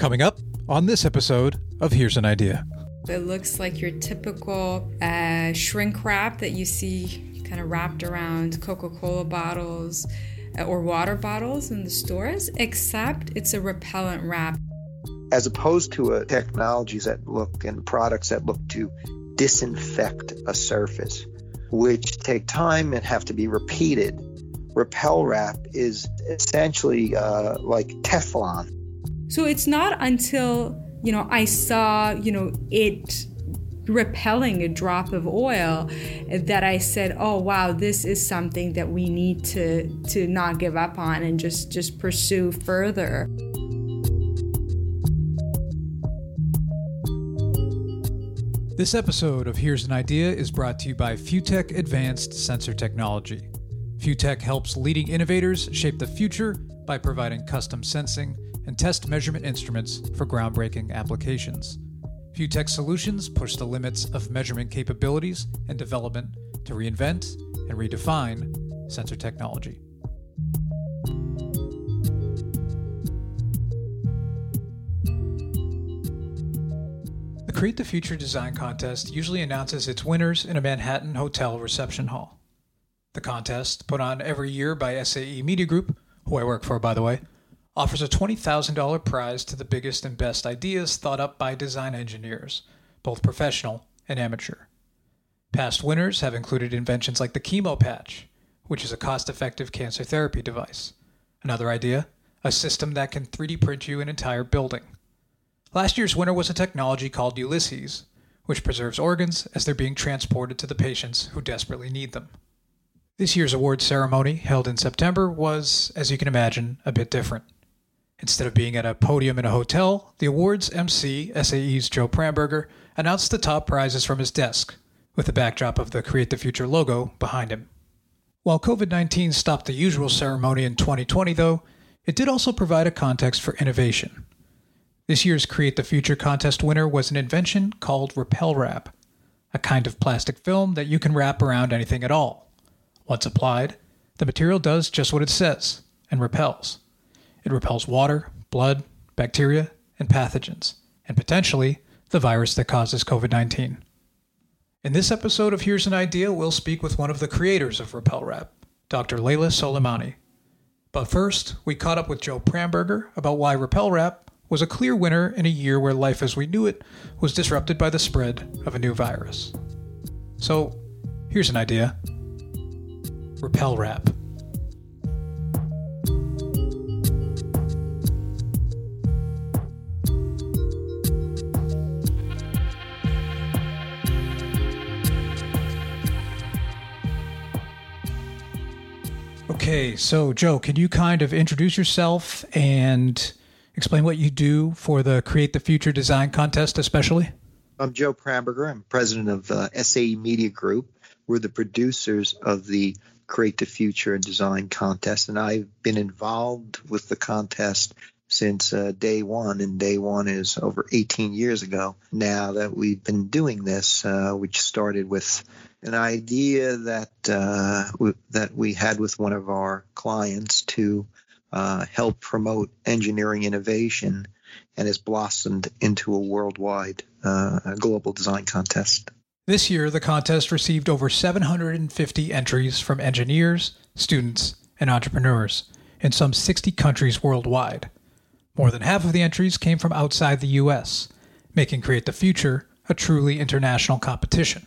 Coming up on this episode of Here's an Idea. It looks like your typical uh, shrink wrap that you see kind of wrapped around Coca Cola bottles uh, or water bottles in the stores, except it's a repellent wrap. As opposed to a technologies that look and products that look to disinfect a surface, which take time and have to be repeated. Repel wrap is essentially uh, like Teflon so it's not until, you know, I saw, you know, it repelling a drop of oil that I said, "Oh wow, this is something that we need to to not give up on and just just pursue further." This episode of Here's an Idea is brought to you by FUTEK Advanced Sensor Technology. FUTEK helps leading innovators shape the future by providing custom sensing and test measurement instruments for groundbreaking applications. FUTEK solutions push the limits of measurement capabilities and development to reinvent and redefine sensor technology. The Create the Future Design Contest usually announces its winners in a Manhattan hotel reception hall. The contest, put on every year by SAE Media Group, who I work for by the way, offers a $20,000 prize to the biggest and best ideas thought up by design engineers, both professional and amateur. Past winners have included inventions like the chemo patch, which is a cost effective cancer therapy device. Another idea, a system that can 3D print you an entire building. Last year's winner was a technology called Ulysses, which preserves organs as they're being transported to the patients who desperately need them. This year's award ceremony, held in September, was, as you can imagine, a bit different. Instead of being at a podium in a hotel, the awards MC, SAE's Joe Pramberger, announced the top prizes from his desk, with the backdrop of the Create the Future logo behind him. While COVID 19 stopped the usual ceremony in 2020, though, it did also provide a context for innovation. This year's Create the Future contest winner was an invention called Repel Wrap, a kind of plastic film that you can wrap around anything at all. Once applied, the material does just what it says and repels. It repels water, blood, bacteria, and pathogens, and potentially the virus that causes COVID 19. In this episode of Here's an Idea, we'll speak with one of the creators of Repel Wrap, Dr. Leyla Soleymani. But first, we caught up with Joe Pramberger about why Repel Wrap was a clear winner in a year where life as we knew it was disrupted by the spread of a new virus. So, here's an idea Repel Wrap. Okay, so Joe, can you kind of introduce yourself and explain what you do for the Create the Future Design Contest, especially? I'm Joe Pramberger. I'm president of uh, SAE Media Group. We're the producers of the Create the Future and Design Contest, and I've been involved with the contest since uh, day one, and day one is over 18 years ago now that we've been doing this, uh, which started with an idea that uh, w- that we had with one of our clients to uh, help promote engineering innovation, and has blossomed into a worldwide uh, global design contest. This year, the contest received over 750 entries from engineers, students, and entrepreneurs in some 60 countries worldwide. More than half of the entries came from outside the U.S., making Create the Future a truly international competition.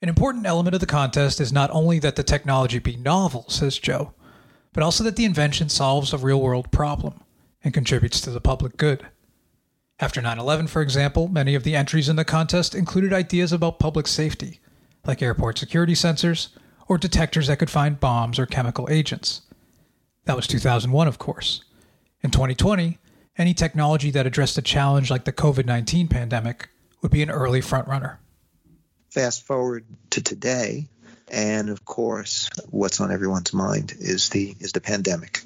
An important element of the contest is not only that the technology be novel, says Joe, but also that the invention solves a real world problem and contributes to the public good. After 9 11, for example, many of the entries in the contest included ideas about public safety, like airport security sensors or detectors that could find bombs or chemical agents. That was 2001, of course. In 2020, any technology that addressed a challenge like the COVID 19 pandemic would be an early frontrunner. Fast forward to today, and of course, what's on everyone's mind is the is the pandemic.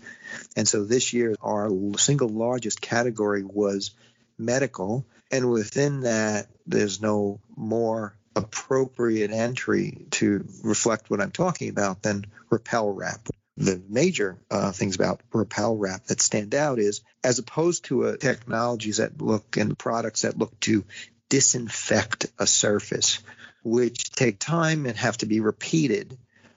And so this year, our single largest category was medical, and within that, there's no more appropriate entry to reflect what I'm talking about than repel wrap. the major uh, things about repel wrap that stand out is as opposed to technologies that look and products that look to disinfect a surface, which take time and have to be repeated.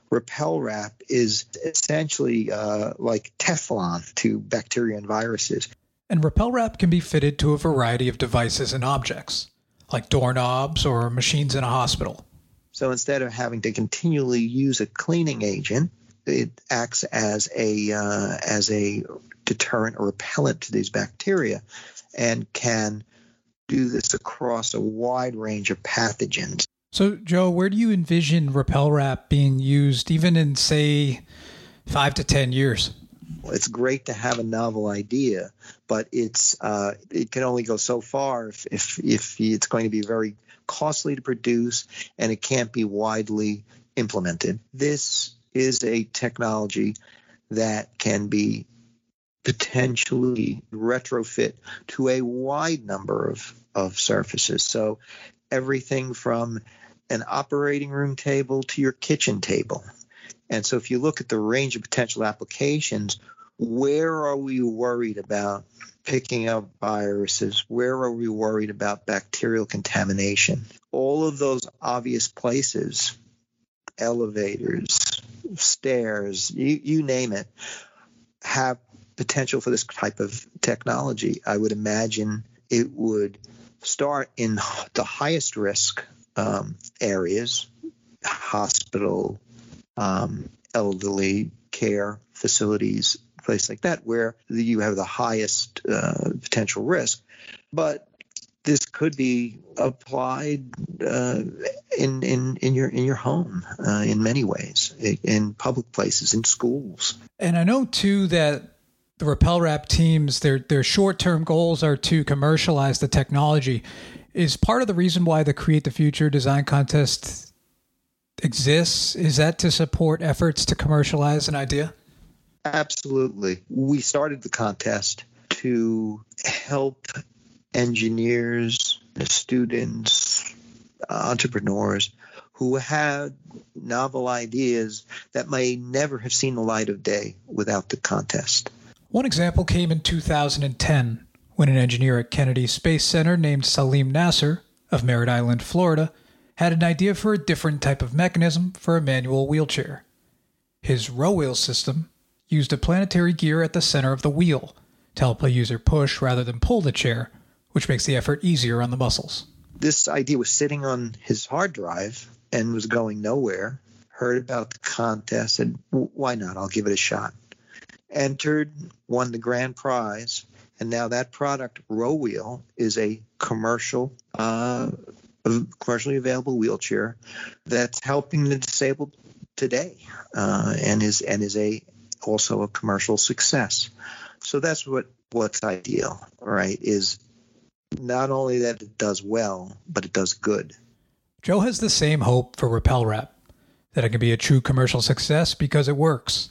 Repel wrap is essentially uh, like Teflon to bacteria and viruses. And repel wrap can be fitted to a variety of devices and objects, like doorknobs or machines in a hospital. So instead of having to continually use a cleaning agent, it acts as a uh, as a deterrent or repellent to these bacteria, and can do this across a wide range of pathogens. So, Joe, where do you envision repel wrap being used, even in say five to ten years? It's great to have a novel idea, but it's uh, it can only go so far if, if if it's going to be very costly to produce and it can't be widely implemented. This is a technology that can be potentially retrofit to a wide number of, of surfaces. So everything from an operating room table to your kitchen table. And so if you look at the range of potential applications, where are we worried about picking up viruses? Where are we worried about bacterial contamination? All of those obvious places, elevators, stairs, you, you name it, have potential for this type of technology. I would imagine it would start in the highest risk um, areas, hospital, um, elderly care facilities, place like that, where you have the highest uh, potential risk. But this could be applied uh, in, in in your in your home uh, in many ways, in public places, in schools. And I know too that the Repel Wrap teams their their short term goals are to commercialize the technology. Is part of the reason why the Create the Future design contest exists? Is that to support efforts to commercialize an idea? Absolutely. We started the contest to help engineers, students, uh, entrepreneurs who had novel ideas that may never have seen the light of day without the contest. One example came in 2010 when an engineer at Kennedy Space Center named Salim Nasser of Merritt Island, Florida, had an idea for a different type of mechanism for a manual wheelchair. His row wheel system used a planetary gear at the center of the wheel to help a user push rather than pull the chair which makes the effort easier on the muscles. This idea was sitting on his hard drive and was going nowhere. Heard about the contest, said, why not? I'll give it a shot. Entered, won the grand prize, and now that product, Row Wheel, is a commercial, uh, commercially available wheelchair that's helping the disabled today, uh, and is and is a also a commercial success. So that's what what's ideal, right? Is not only that it does well, but it does good. Joe has the same hope for Repel Wrap that it can be a true commercial success because it works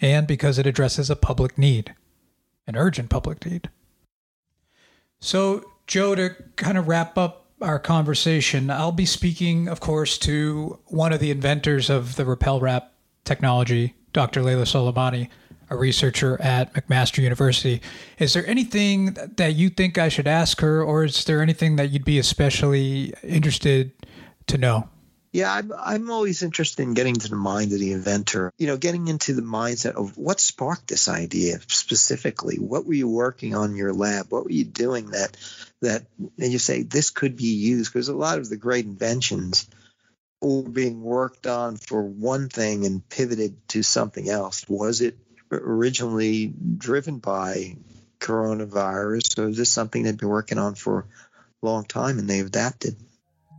and because it addresses a public need, an urgent public need. So, Joe, to kind of wrap up our conversation, I'll be speaking, of course, to one of the inventors of the Repel Wrap technology, Dr. Leyla Soleymani, a researcher at McMaster University. Is there anything that you think I should ask her, or is there anything that you'd be especially interested to know? Yeah, I'm, I'm always interested in getting to the mind of the inventor, you know, getting into the mindset of what sparked this idea specifically. What were you working on in your lab? What were you doing that, that, and you say this could be used? Because a lot of the great inventions were being worked on for one thing and pivoted to something else. Was it originally driven by coronavirus? So is this something they've been working on for a long time and they've adapted?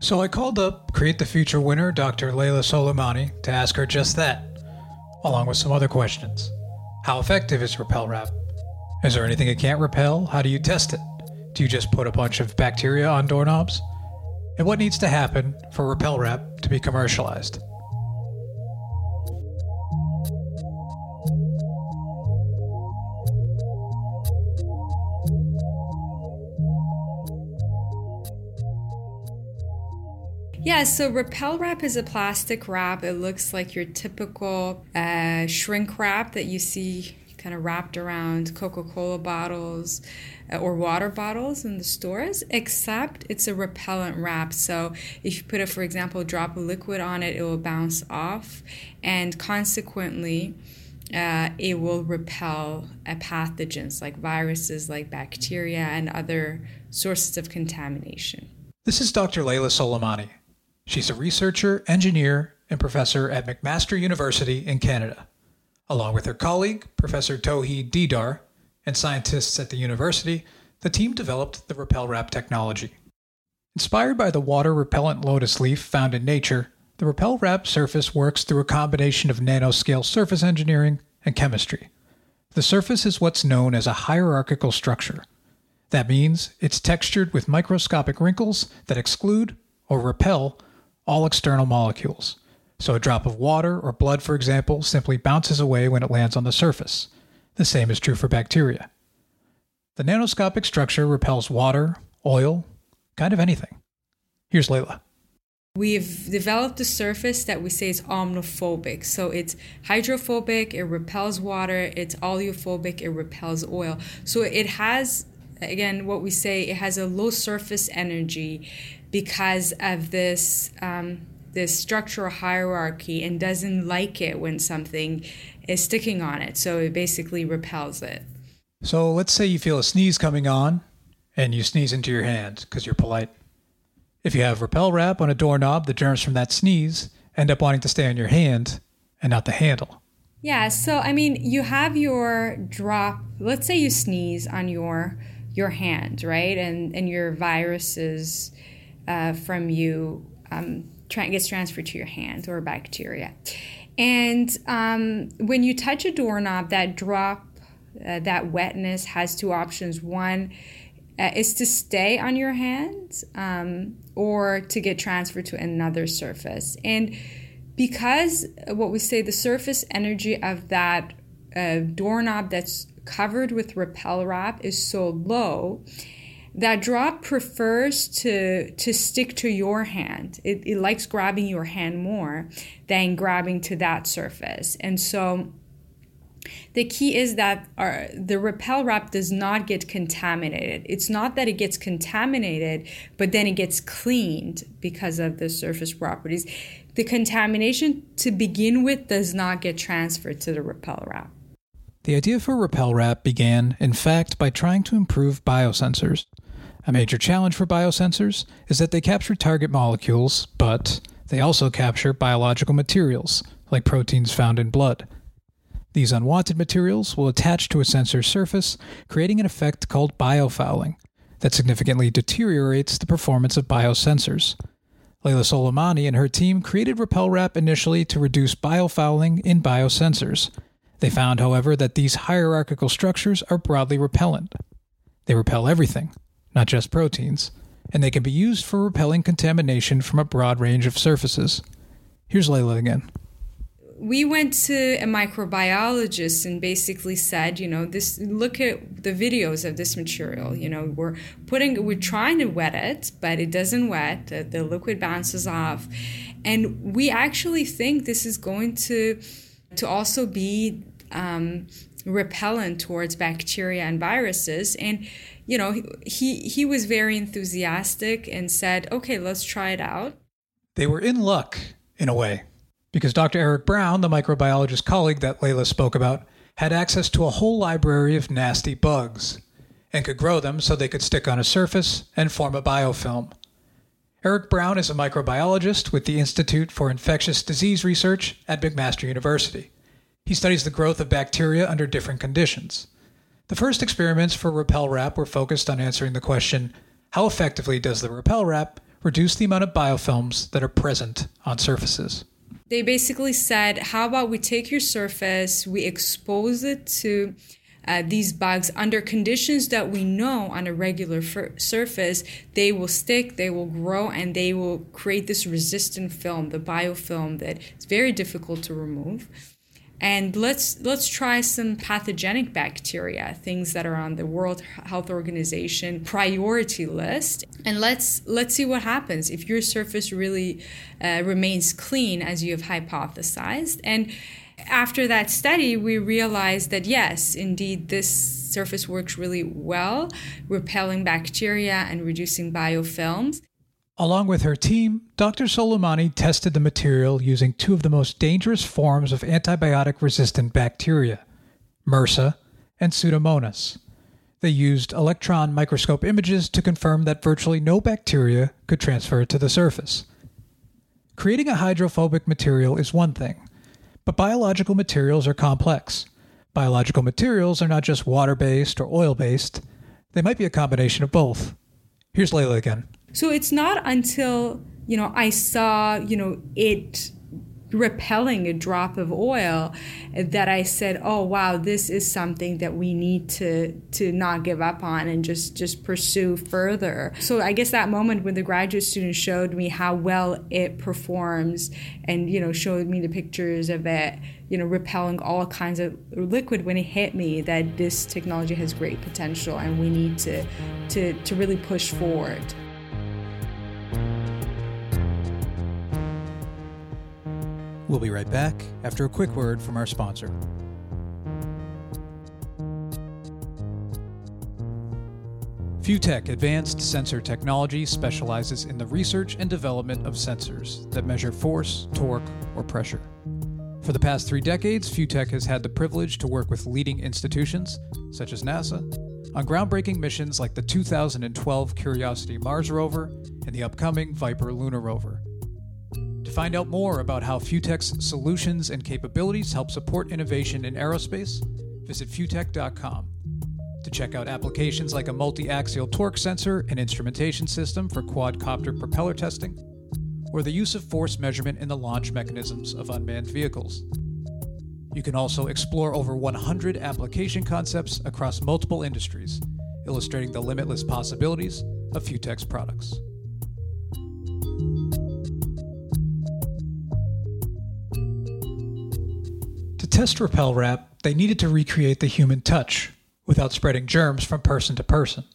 So I called up Create the Future winner, Dr. Leyla Soleymani, to ask her just that, along with some other questions. How effective is Repel Wrap? Is there anything it can't repel? How do you test it? Do you just put a bunch of bacteria on doorknobs? And what needs to happen for Repel Wrap to be commercialized? Yeah, so Repel Wrap is a plastic wrap. It looks like your typical uh, shrink wrap that you see kind of wrapped around Coca Cola bottles uh, or water bottles in the stores, except it's a repellent wrap. So if you put, a, for example, drop of liquid on it, it will bounce off, and consequently, uh, it will repel uh, pathogens like viruses, like bacteria, and other sources of contamination. This is Dr. Leyla Soleymani. She's a researcher, engineer, and professor at McMaster University in Canada. Along with her colleague, Professor Tohid Didar, and scientists at the university, the team developed the Repel Wrap technology. Inspired by the water repellent lotus leaf found in nature, the Repel Wrap surface works through a combination of nanoscale surface engineering and chemistry. The surface is what's known as a hierarchical structure. That means it's textured with microscopic wrinkles that exclude or repel all external molecules. So a drop of water or blood, for example, simply bounces away when it lands on the surface. The same is true for bacteria. The nanoscopic structure repels water, oil, kind of anything. Here's Leyla. We've developed a surface that we say is omniphobic. So it's hydrophobic, it repels water, it's oleophobic, it repels oil. So it has, again, what we say, it has a low surface energy because of this um, this structural hierarchy and doesn't like it when something is sticking on it. So it basically repels it. So let's say you feel a sneeze coming on and you sneeze into your hand because you're polite. If you have repel wrap on a doorknob, the germs from that sneeze end up wanting to stay on your hand and not the handle. Yeah, so I mean, you have your drop, let's say you sneeze on your your hand, right? And and your viruses uh, from you um, tra- gets transferred to your hand or bacteria. And um, when you touch a doorknob, that drop, uh, that wetness has two options. One uh, is to stay on your hand um, or to get transferred to another surface. And because what we say, the surface energy of that uh, doorknob that's covered with repel wrap is so low, that drop prefers to to stick to your hand. It, it likes grabbing your hand more than grabbing to that surface. And so the key is that our, the repel wrap does not get contaminated. It's not that it gets contaminated, but then it gets cleaned because of the surface properties. The contamination to begin with does not get transferred to the repel wrap. The idea for Repel Wrap began, in fact, by trying to improve biosensors. A major challenge for biosensors is that they capture target molecules, but they also capture biological materials, like proteins found in blood. These unwanted materials will attach to a sensor's surface, creating an effect called biofouling that significantly deteriorates the performance of biosensors. Leyla Soleymani and her team created Repel Wrap initially to reduce biofouling in biosensors. They found, however, that these hierarchical structures are broadly repellent. They repel everything, not just proteins, and they can be used for repelling contamination from a broad range of surfaces. Here's Leyla again. We went to a microbiologist and basically said, you know, this look at the videos of this material. You know, we're putting we're trying to wet it, but it doesn't wet. The, the liquid bounces off. And we actually think this is going to to also be um, repellent towards bacteria and viruses. And you know, he he was very enthusiastic and said, "Okay, let's try it out." They were in luck in a way because Dr. Eric Brown, the microbiologist colleague that Leyla spoke about, had access to a whole library of nasty bugs and could grow them so they could stick on a surface and form a biofilm. Eric Brown is a microbiologist with the Institute for Infectious Disease Research at McMaster University. He studies the growth of bacteria under different conditions. The first experiments for Repel Wrap were focused on answering the question how effectively does the Repel Wrap reduce the amount of biofilms that are present on surfaces? They basically said, how about we take your surface, we expose it to uh, these bugs under conditions that we know on a regular surface, they will stick, they will grow, and they will create this resistant film, the biofilm that is very difficult to remove. And let's let's try some pathogenic bacteria things that are on the world health organization priority list. And let's let's see what happens if your surface really uh, remains clean as you have hypothesized. And after that study we realized that yes indeed this surface works really well repelling bacteria and reducing biofilms Along with her team, Dr. Soleymani tested the material using two of the most dangerous forms of antibiotic resistant bacteria, MRSA and Pseudomonas. They used electron microscope images to confirm that virtually no bacteria could transfer to the surface. Creating a hydrophobic material is one thing, but biological materials are complex. Biological materials are not just water based or oil based, they might be a combination of both. Here's Leyla again. So it's not until, you know, I saw, you know, it repelling a drop of oil that I said, "Oh wow, this is something that we need to to not give up on and just just pursue further." So I guess that moment when the graduate student showed me how well it performs and you know showed me the pictures of it, you know, repelling all kinds of liquid when it hit me that this technology has great potential and we need to to to really push forward. We'll be right back after a quick word from our sponsor. FUTEK Advanced Sensor Technology specializes in the research and development of sensors that measure force, torque, or pressure. For the past three decades, FUTEK has had the privilege to work with leading institutions, such as NASA, on groundbreaking missions like the 2012 Curiosity Mars rover and the upcoming Viper lunar rover. To find out more about how FUTEK's solutions and capabilities help support innovation in aerospace, visit futek.com. To check out applications like a multi axial torque sensor and instrumentation system for quadcopter propeller testing, or the use of force measurement in the launch mechanisms of unmanned vehicles. You can also explore over 100 application concepts across multiple industries, illustrating the limitless possibilities of FUTEK's products. Test Repel Wrap, they needed to recreate the human touch without spreading germs from person to person.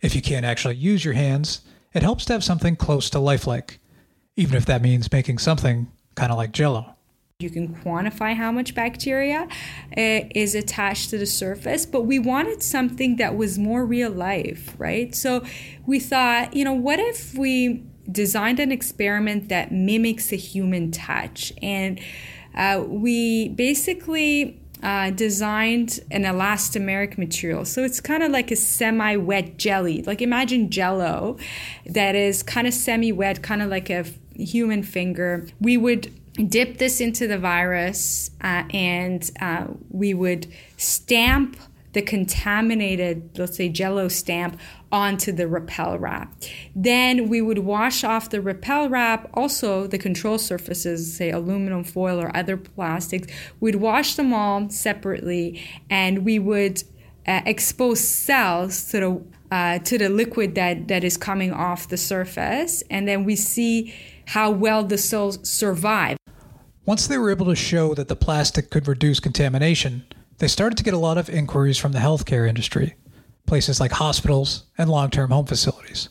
If you can't actually use your hands, it helps to have something close to lifelike, even if that means making something kind of like jello. You can quantify how much bacteria uh, is attached to the surface, but we wanted something that was more real life, right? So we thought, you know, what if we designed an experiment that mimics a human touch? And uh, we basically uh, designed an elastomeric material. So it's kind of like a semi wet jelly. Like imagine jello that is kind of semi wet, kind of like a human finger. We would dip this into the virus uh, and uh, we would stamp the contaminated, let's say, jello stamp onto the repel wrap. Then we would wash off the repel wrap, also the control surfaces, say aluminum foil or other plastics. We'd wash them all separately and we would uh, expose cells to the uh, to the liquid that, that is coming off the surface, and then we see how well the cells survive. Once they were able to show that the plastic could reduce contamination, they started to get a lot of inquiries from the healthcare industry places like hospitals and long term home facilities.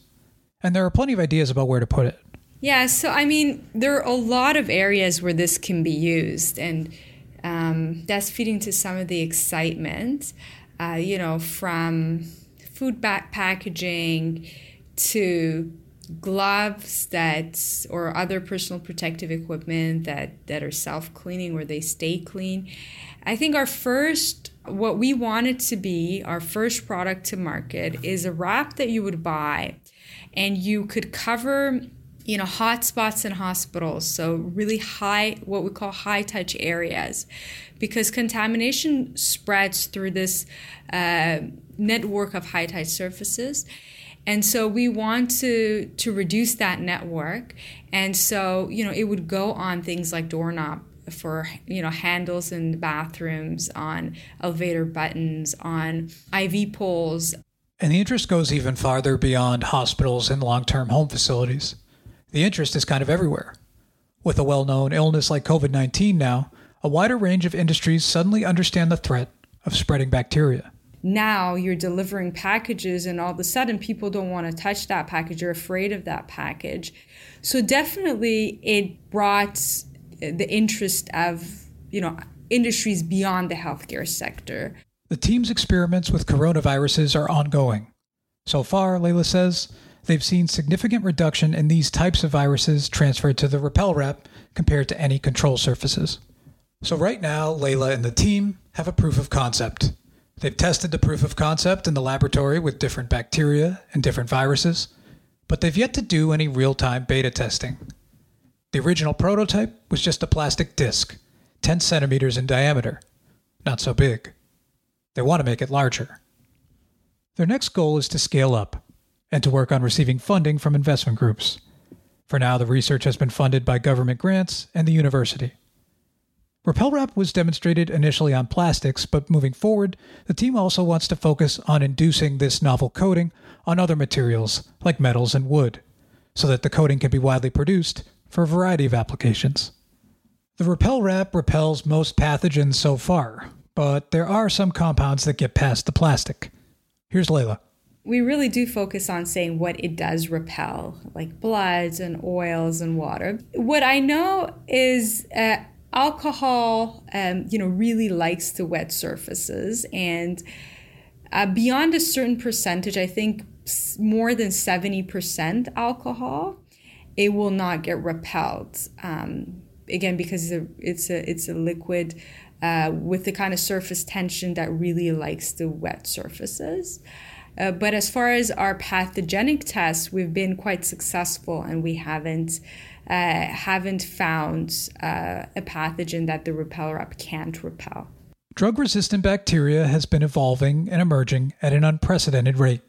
And there are plenty of ideas about where to put it. Yeah, so I mean, there are a lot of areas where this can be used, and um, that's feeding to some of the excitement, uh, you know, from food back packaging to gloves that or other personal protective equipment that that are self-cleaning where they stay clean. I think our first what we wanted to be our first product to market is a wrap that you would buy and you could cover you know hot spots in hospitals. So really high what we call high touch areas because contamination spreads through this uh, network of high touch surfaces and so we want to to reduce that network. And so you know it would go on things like doorknob for you know handles in bathrooms on elevator buttons on iv poles. And the interest goes even farther beyond hospitals and long-term home facilities. The interest is kind of everywhere. With a well-known illness like covid-19 now a wider range of industries suddenly understand the threat of spreading bacteria. Now you're delivering packages, and all of a sudden, people don't want to touch that package or afraid of that package. So, definitely, it brought the interest of, you know, industries beyond the healthcare sector. The team's experiments with coronaviruses are ongoing. So far, Leyla says, they've seen significant reduction in these types of viruses transferred to the Repel wrap compared to any control surfaces. So right now, Leyla and the team have a proof of concept. They've tested the proof of concept in the laboratory with different bacteria and different viruses, but they've yet to do any real-time beta testing. The original prototype was just a plastic disc, 10 centimeters in diameter. Not so big. They want to make it larger. Their next goal is to scale up and to work on receiving funding from investment groups. For now, the research has been funded by government grants and the university. Repel Wrap was demonstrated initially on plastics, but moving forward, the team also wants to focus on inducing this novel coating on other materials like metals and wood, so that the coating can be widely produced for a variety of applications. The Repel Wrap repels most pathogens so far, but there are some compounds that get past the plastic. Here's Leyla. We really do focus on saying what it does repel, like bloods and oils and water. What I know is uh, alcohol, um, you know, really likes the wet surfaces, and uh, beyond a certain percentage, I think more than seventy percent alcohol, it will not get repelled. Um, again, because it's a it's a, it's a liquid. Uh, with the kind of surface tension that really likes the wet surfaces. Uh, but as far as our pathogenic tests, we've been quite successful and we haven't uh, haven't found uh, a pathogen that the repel wrap can't repel. Drug resistant bacteria has been evolving and emerging at an unprecedented rate.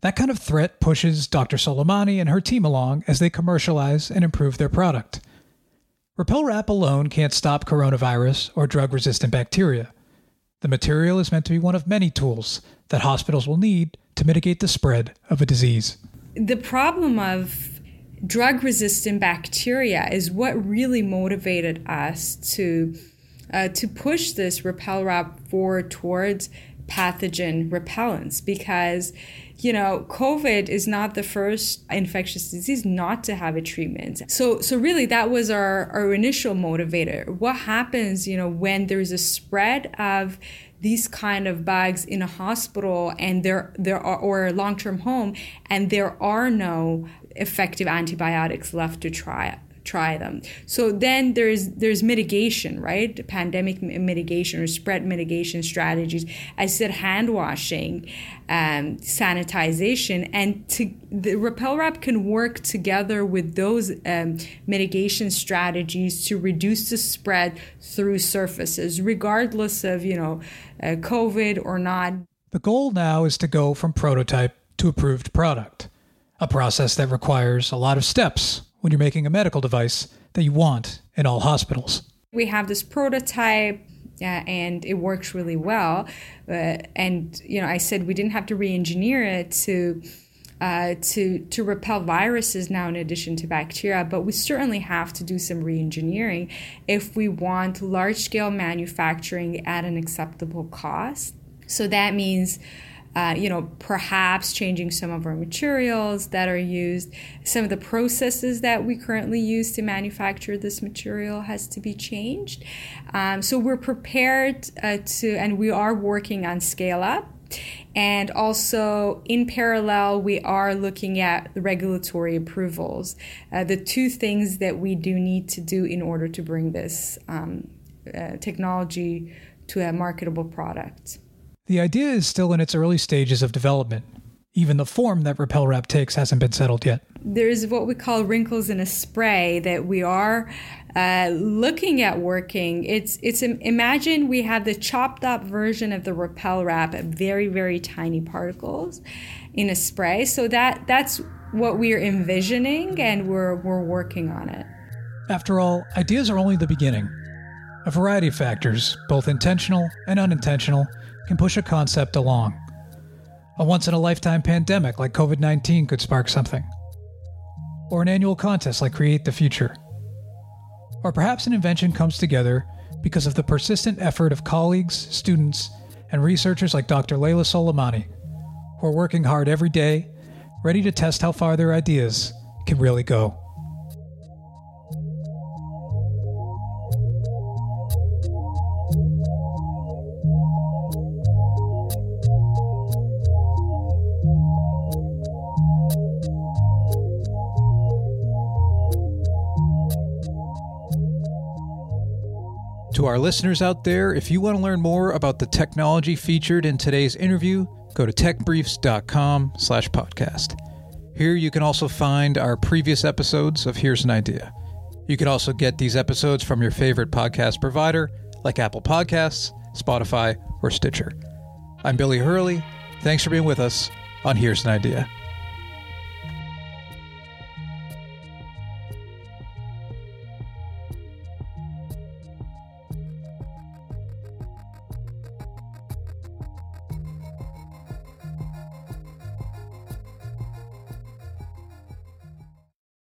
That kind of threat pushes Dr. Soleymani and her team along as they commercialize and improve their product. Repel Wrap alone can't stop coronavirus or drug resistant bacteria. The material is meant to be one of many tools that hospitals will need to mitigate the spread of a disease. The problem of drug resistant bacteria is what really motivated us to uh, to push this repel wrap forward towards pathogen repellents because you know covid is not the first infectious disease not to have a treatment. So so really that was our our initial motivator. What happens you know when there's a spread of these kind of bugs in a hospital and there there are or a long-term home and there are no effective antibiotics left to try try them. So then there's there's mitigation, right? Pandemic mitigation or spread mitigation strategies. I said hand washing, um, sanitization, and to, the Repel Wrap can work together with those um, mitigation strategies to reduce the spread through surfaces, regardless of you know uh, COVID or not. The goal now is to go from prototype to approved product a process that requires a lot of steps when you're making a medical device that you want in all hospitals. We have this prototype. Uh, and it works really well. Uh, and you know, I said we didn't have to re-engineer it to uh, to to repel viruses now in addition to bacteria, but we certainly have to do some re-engineering if we want large-scale manufacturing at an acceptable cost. So that means uh, you know, perhaps changing some of our materials that are used. Some of the processes that we currently use to manufacture this material has to be changed. Um, so we're prepared uh, to, and we are working on scale up. And also, in parallel, we are looking at the regulatory approvals, uh, the two things that we do need to do in order to bring this um, uh, technology to a marketable product. The idea is still in its early stages of development. Even the form that Repel Wrap takes hasn't been settled yet. There's what we call wrinkles in a spray that we are uh, looking at working. It's it's imagine we have the chopped up version of the Repel Wrap, at very very tiny particles in a spray. So that that's what we're envisioning, and we're we're working on it. After all, ideas are only the beginning. A variety of factors, both intentional and unintentional, can push a concept along. A once in a lifetime pandemic like COVID 19 could spark something. Or an annual contest like Create the Future. Or perhaps an invention comes together because of the persistent effort of colleagues, students, and researchers like Dr. Leyla Soleymani, who are working hard every day, ready to test how far their ideas can really go. To our listeners out there, if you want to learn more about the technology featured in today's interview, go to techbriefs.com slash podcast. Here you can also find our previous episodes of Here's an Idea. You can also get these episodes from your favorite podcast provider like Apple Podcasts, Spotify, or Stitcher. I'm Billy Hurley. Thanks for being with us on Here's an Idea.